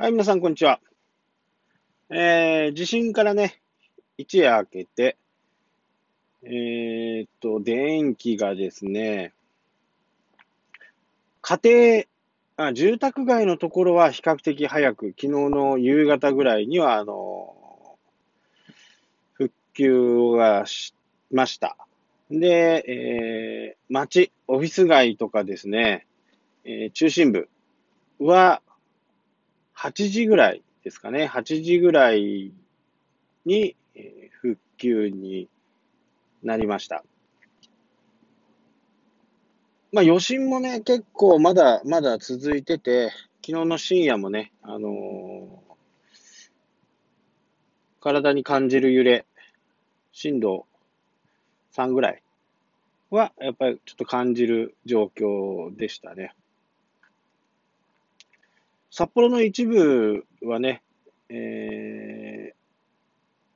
はい、皆さん、こんにちは。えー、地震からね、一夜明けて、えー、っと、電気がですね、家庭あ、住宅街のところは比較的早く、昨日の夕方ぐらいには、あの、復旧がしました。で、えー、街、オフィス街とかですね、えー、中心部は、8時ぐらいですかね、8時ぐらいに、復旧になりました。まあ余震もね、結構まだまだ続いてて、昨日の深夜もね、あのー、体に感じる揺れ、震度3ぐらいは、やっぱりちょっと感じる状況でしたね。札幌の一部はね、え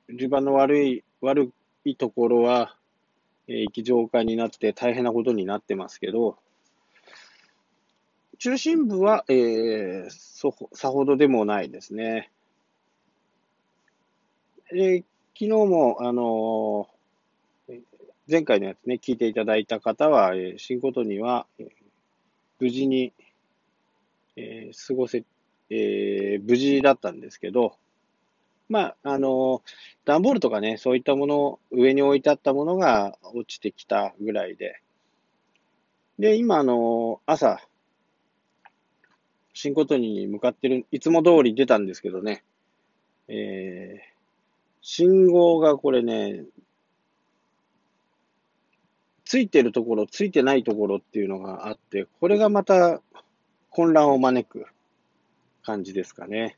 ー、地盤の悪い、悪いところは、えー、液状化になって大変なことになってますけど、中心部は、えー、そ、さほどでもないですね。えー、昨日も、あのー、前回のやつね、聞いていただいた方は、えー、新ことには、えー、無事に、えー、過ごせ、えー、無事だったんですけど、まあ、あの、段ボールとかね、そういったもの、上に置いてあったものが落ちてきたぐらいで、で、今、あの、朝、新琴に向かってる、いつも通り出たんですけどね、えー、信号がこれね、ついてるところ、ついてないところっていうのがあって、これがまた混乱を招く感じですかね。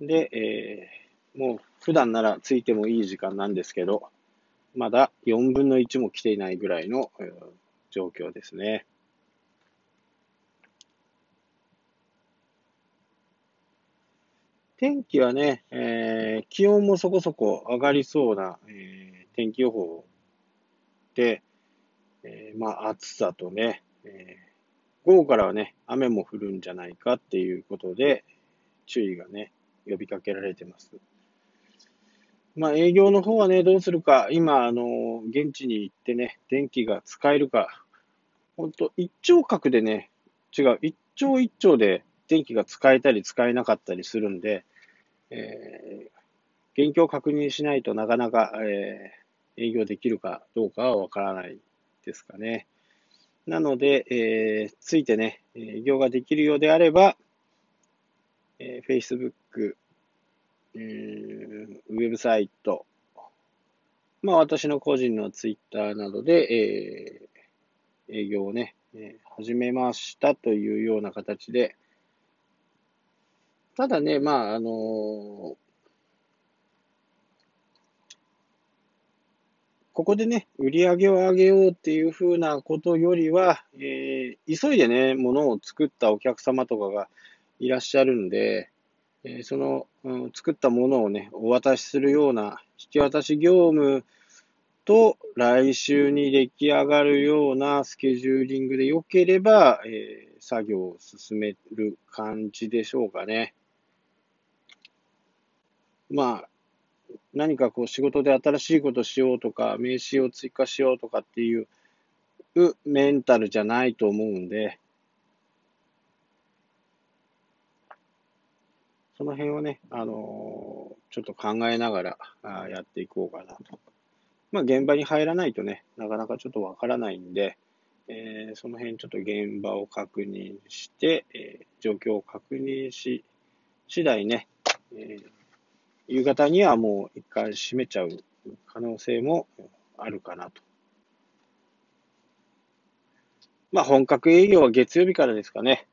で、えー、もう普段ならついてもいい時間なんですけど、まだ4分の1も来ていないぐらいの、状況ですね。天気はね、えー、気温もそこそこ上がりそうな、えー、天気予報で、えー、まあ暑さとね、えー午後からはね、雨も降るんじゃないかっていうことで、注意がね、呼びかけられてます。まあ、営業の方はね、どうするか、今、あの、現地に行ってね、電気が使えるか、本当一丁角でね、違う、一丁一丁で電気が使えたり使えなかったりするんで、えー、現況確認しないとなかなか、えー、営業できるかどうかはわからないですかね。なので、えー、ついてね、営業ができるようであれば、えー、Facebook、えー、ウェブサイト、まあ私の個人の Twitter などで、えー、営業をね、えー、始めましたというような形で、ただね、まあ、あのー、ここでね、売り上げを上げようっていうふうなことよりは、えー、急いでね、ものを作ったお客様とかがいらっしゃるんで、えー、その、うん、作ったものをね、お渡しするような引き渡し業務と来週に出来上がるようなスケジューリングで良ければ、えー、作業を進める感じでしょうかね。まあ、何かこう仕事で新しいことしようとか、名刺を追加しようとかっていうメンタルじゃないと思うんで、その辺はね、あの、ちょっと考えながらあやっていこうかなと。まあ、現場に入らないとね、なかなかちょっとわからないんで、えー、その辺ちょっと現場を確認して、えー、状況を確認し、次第ね、えー夕方にはもう一回閉めちゃう可能性もあるかなと。まあ本格営業は月曜日からですかね。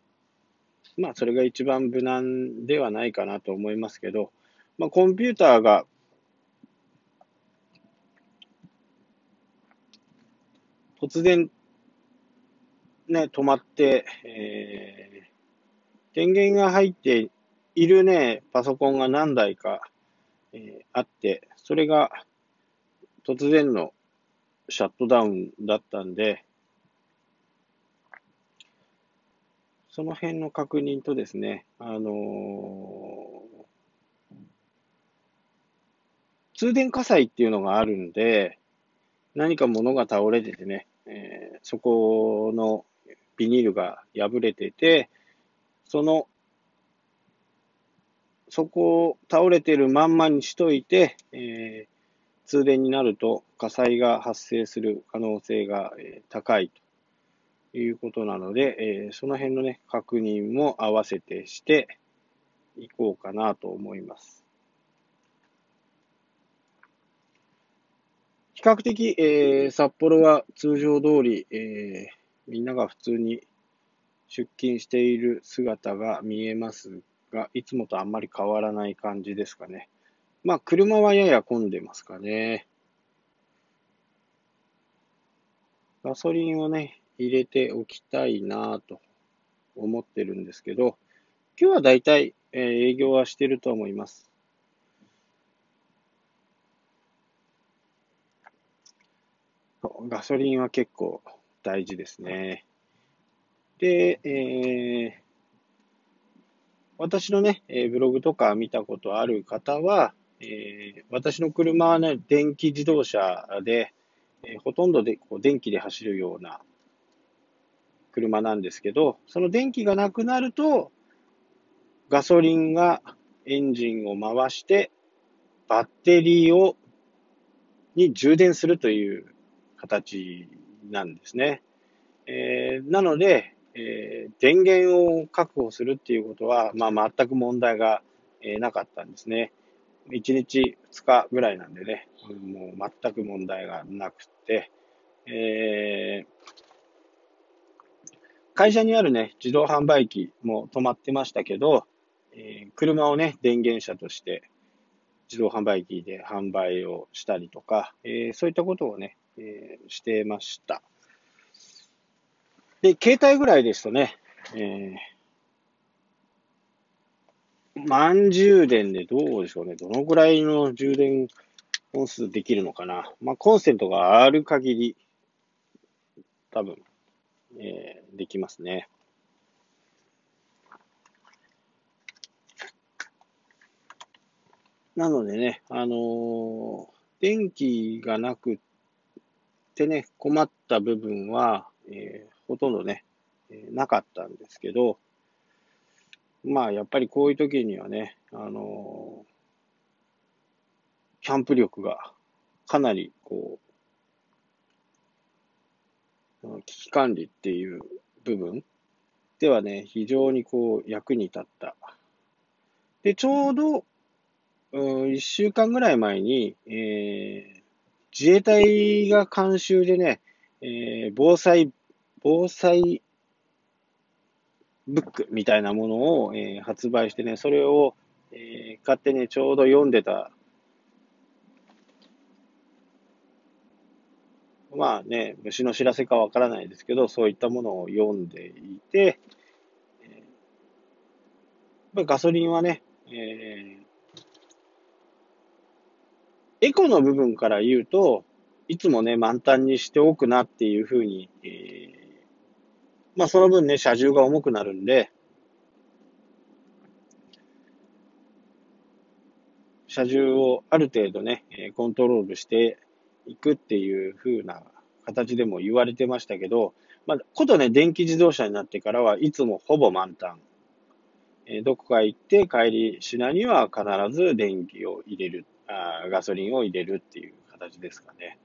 まあそれが一番無難ではないかなと思いますけど、まあコンピューターが突然ね、止まって、えー、電源が入っているね、パソコンが何台かえー、あって、それが突然のシャットダウンだったんで、その辺の確認とですね、あのー、通電火災っていうのがあるんで、何か物が倒れててね、えー、そこのビニールが破れてて、その、そこを倒れてるまんまにしといて、えー、通電になると火災が発生する可能性が、高いということなので、えー、その辺のね、確認も合わせてしていこうかなと思います。比較的、えー、札幌は通常通り、えー、みんなが普通に出勤している姿が見えますが、いつもとあんまり変わらない感じですかね。まあ、車はやや混んでますかね。ガソリンをね、入れておきたいなと思ってるんですけど、今日はだいたい、営業はしてると思います。ガソリンは結構大事ですね。で、えー、私のね、ブログとか見たことある方は、え、私の車はね、電気自動車で、え、ほとんどでこう電気で走るような車なんですけど、その電気がなくなると、ガソリンがエンジンを回して、バッテリーを、に充電するという形なんですね。えー、なので、えー、電源を確保するっていうことは、まあ、全く問題が、えー、なかったんですね。1日2日ぐらいなんでね、もう全く問題がなくて、えー、会社にあるね、自動販売機も止まってましたけど、えー、車をね、電源車として自動販売機で販売をしたりとか、えー、そういったことをね、え、してました。で、携帯ぐらいですとね、えー、満充電でどうでしょうね。どのぐらいの充電本数できるのかな。まあ、コンセントがある限り、多分、えー、できますね。なのでね、あのー、電気がなくてね、困った部分は、えー、ほとんどね、え、なかったんですけど、まあ、やっぱりこういう時にはね、あの、キャンプ力がかなり、こう、危機管理っていう部分ではね、非常にこう、役に立った。で、ちょうど、うん、一週間ぐらい前に、えー、自衛隊が監修でね、えー、防災、防災ブックみたいなものを、えー、発売してね、それを、えー、買ってね、ちょうど読んでた。まあね、虫の知らせかわからないですけど、そういったものを読んでいて、えー、ガソリンはね、えー、エコの部分から言うと、いつもね、満タンにしておくなっていうふうに、えー、まあその分ね、車重が重くなるんで、車重をある程度ね、コントロールしていくっていう風な形でも言われてましたけど、まあ、ことね、電気自動車になってからはいつもほぼ満タン。え、どこか行って帰り品には必ず電気を入れるあガソリンを入れるっていう形ですかね。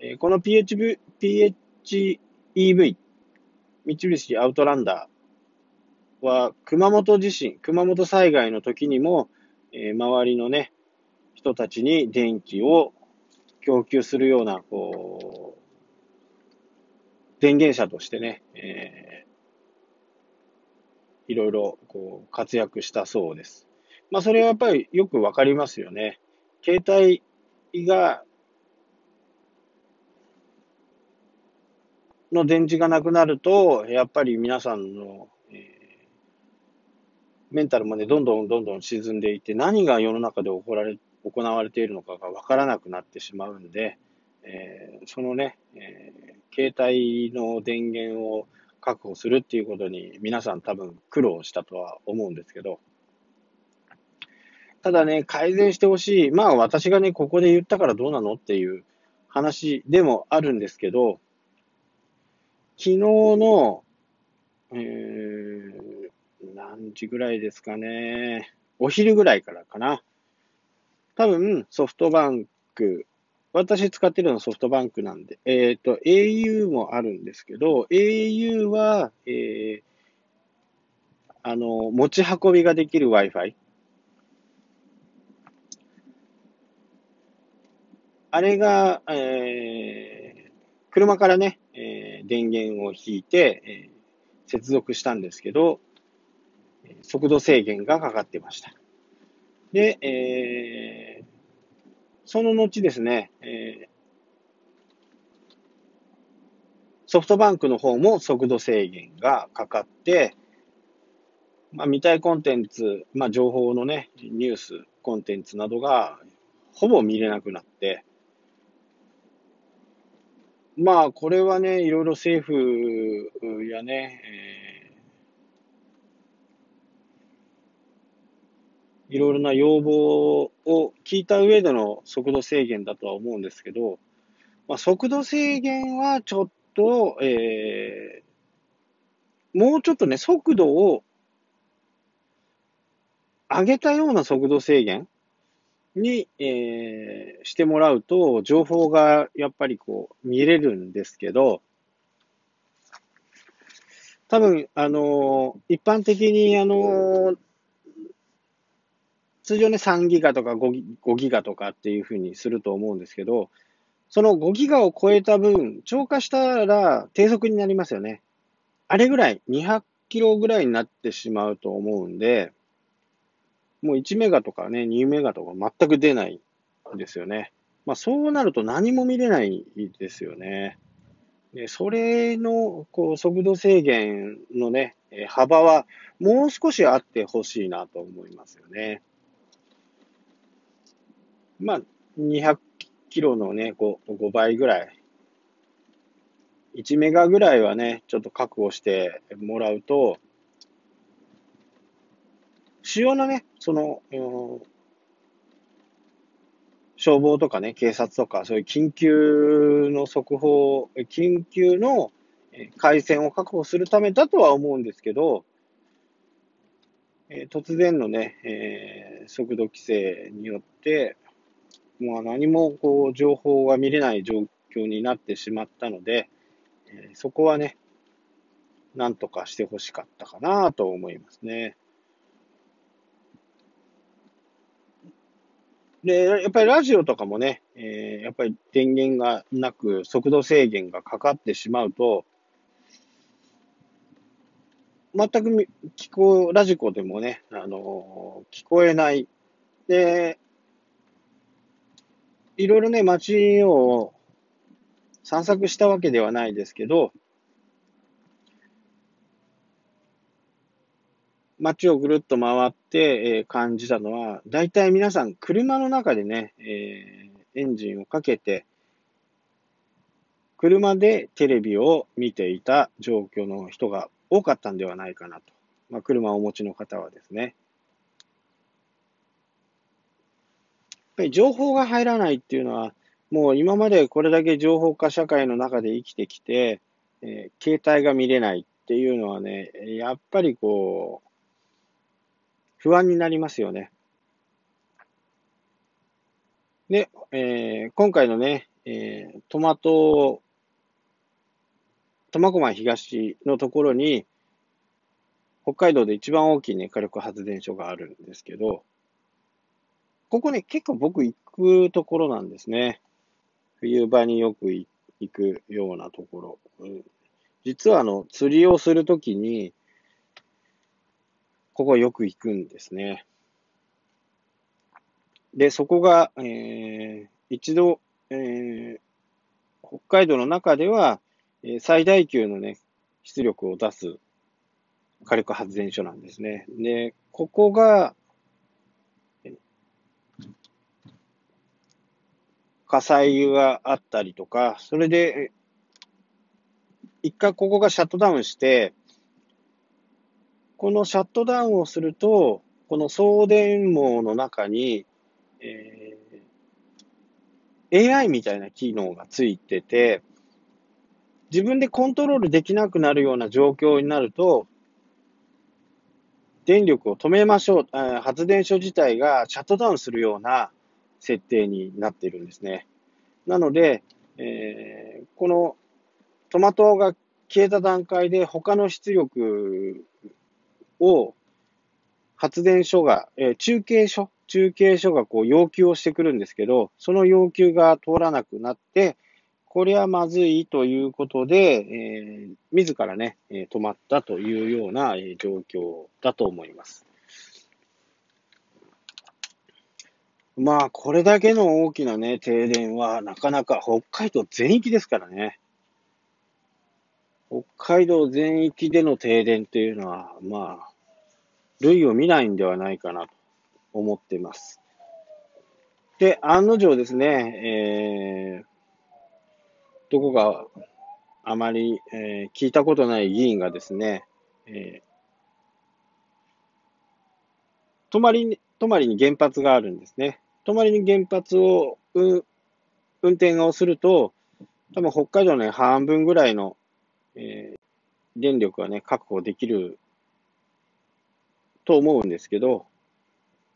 え、この PHV PHEV、三菱アウトランダーは熊本地震、熊本災害の時にも、えー、周りのね、人たちに電気を供給するような、こう、電源車としてね、えー、いろいろこう活躍したそうです。まあそれはやっぱりよくわかりますよね。携帯が、の電池がなくなると、やっぱり皆さんの、えー、メンタルまでどんどんどんどん沈んでいって、何が世の中で行われ行われているのかがわからなくなってしまうんで、えー、そのね、えー、携帯の電源を確保するっていうことに皆さん多分苦労したとは思うんですけど、ただね、改善してほしい。まあ私がね、ここで言ったからどうなのっていう話でもあるんですけど、昨日の、えー、何時ぐらいですかね。お昼ぐらいからかな。多分、ソフトバンク、私使ってるのはソフトバンクなんで、えっ、ー、と、au もあるんですけど、au は、えー、あの、持ち運びができる Wi-Fi。あれが、えー、車からね、電源を引いて、えー、接続したんですけど、速度制限がかかってました。で、えー、その後ですね、えー、ソフトバンクの方も速度制限がかかって、まあ、見たいコンテンツ、まあ、情報のね、ニュース、コンテンツなどがほぼ見れなくなって、まあ、これはね、いろいろ政府やね、えー、いろいろな要望を聞いた上での速度制限だとは思うんですけど、まあ、速度制限はちょっと、えー、もうちょっとね、速度を上げたような速度制限に、えー、してもらうと、情報がやっぱりこう、見れるんですけど、多分、あのー、一般的に、あのー、通常ね、3ギガとか 5, ギ5ギガとかっていうふうにすると思うんですけど、その5ギガを超えた分、超過したら低速になりますよね。あれぐらい、200キロぐらいになってしまうと思うんで、もう1メガとかね、2メガとか全く出ないんですよね。まあそうなると何も見れないですよね。でそれのこう速度制限のね、幅はもう少しあってほしいなと思いますよね。まあ200キロのね、5, 5倍ぐらい。1メガぐらいはね、ちょっと確保してもらうと、主要なね、その、消防とかね、警察とか、そういう緊急の速報、緊急の回線を確保するためだとは思うんですけど、え、突然のね、えー、速度規制によって、もう何もこう情報が見れない状況になってしまったので、えー、そこはね、なんとかしてほしかったかなと思いますね。で、やっぱりラジオとかもね、えー、やっぱり電源がなく速度制限がかかってしまうと、全く聞こ、ラジコでもね、あのー、聞こえない。で、いろいろね、街を散策したわけではないですけど、街をぐるっと回って、えー、感じたのは、大体皆さん車の中でね、えー、エンジンをかけて、車でテレビを見ていた状況の人が多かったんではないかなと。まあ、車をお持ちの方はですね。やっぱり情報が入らないっていうのは、もう今までこれだけ情報化社会の中で生きてきて、えー、携帯が見れないっていうのはね、やっぱりこう、不安になりますよね。で、えー、今回のね、えー、トマト、苫小牧東のところに、北海道で一番大きいね、火力発電所があるんですけど、ここね、結構僕行くところなんですね。冬場によく行くようなところ。実はあの、釣りをするときに、ここよく行くんですね。で、そこが、えー、一度、えー、北海道の中では、えー、最大級のね、出力を出す火力発電所なんですね。で、ここが、火災があったりとか、それで、一回ここがシャットダウンして、このシャットダウンをすると、この送電網の中に、えー、AI みたいな機能がついてて、自分でコントロールできなくなるような状況になると、電力を止めましょう、発電所自体がシャットダウンするような設定になっているんですね。なので、えー、このトマトが消えた段階で他の出力を発電所が、えー、中継所、中継所がこう要求をしてくるんですけど、その要求が通らなくなって、これはまずいということで、えー、自らね、止まったというような状況だと思います。まあ、これだけの大きなね、停電はなかなか北海道全域ですからね。北海道全域での停電っていうのは、まあ、類を見ないんではないかなと思っています。で、案の定ですね、えー、どこかあまり、えー、聞いたことない議員がですね、えー、泊まりに、泊まりに原発があるんですね。泊まりに原発を、運転をすると、多分北海道の半分ぐらいの、えー、電力がね、確保できると思うんですけど、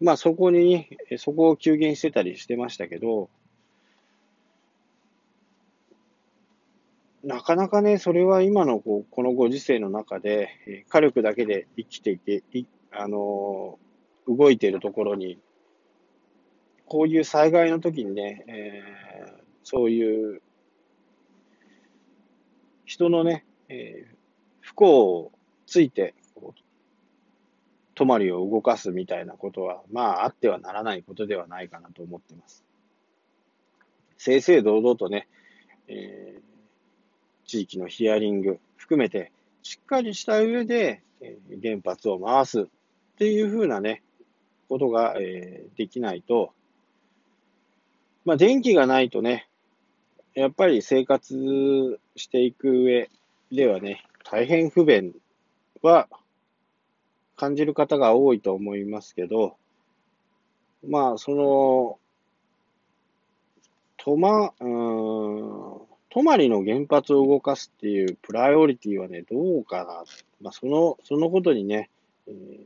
まあそこに、そこを急減してたりしてましたけど、なかなかね、それは今のこうこのご時世の中で、火力だけで生きていて、いあの動いているところに、こういう災害の時にね、えー、そういう人のね、えー、不幸をついて、泊まりを動かすみたいなことは、まあ、あってはならないことではないかなと思ってます。正々堂々とね、えー、地域のヒアリング含めて、しっかりした上で、えー、原発を回すっていうふうなね、ことが、えー、できないと、まあ、電気がないとね、やっぱり生活していく上ではね、大変不便は感じる方が多いと思いますけど、まあ、その、とま、うん、泊まりの原発を動かすっていうプライオリティはね、どうかな。まあ、その、そのことにね、えー、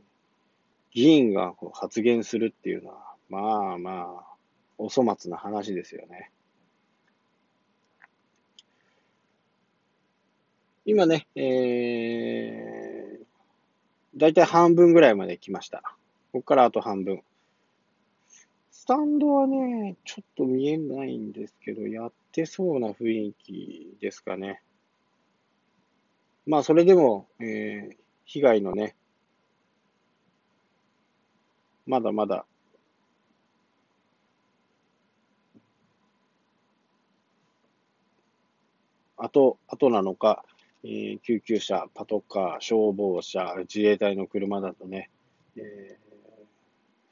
議員がこう発言するっていうのは、まあまあ、お粗末な話ですよね。今ね、えー、だいたい半分ぐらいまで来ました。ここからあと半分。スタンドはね、ちょっと見えないんですけど、やってそうな雰囲気ですかね。まあ、それでも、えー、被害のね、まだまだ後、後なのか、えー、救急車、パトカー、消防車、自衛隊の車だとね、えー、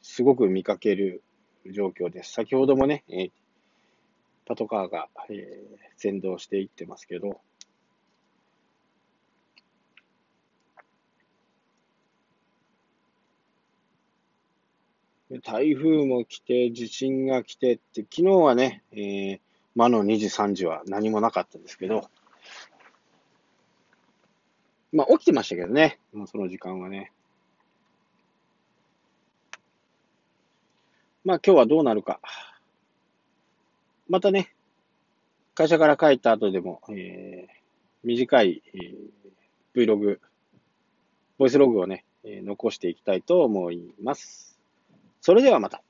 すごく見かける状況です。先ほどもね、えー、パトカーが、えー、先導していってますけど、台風も来て、地震が来てって、昨日はね、えー、魔の2時、3時は何もなかったですけど、まあ起きてましたけどね、その時間はね。まあ今日はどうなるか。またね、会社から帰った後でも、えー、短い、えー、Vlog、ボイスログをね、えー、残していきたいと思います。それではまた。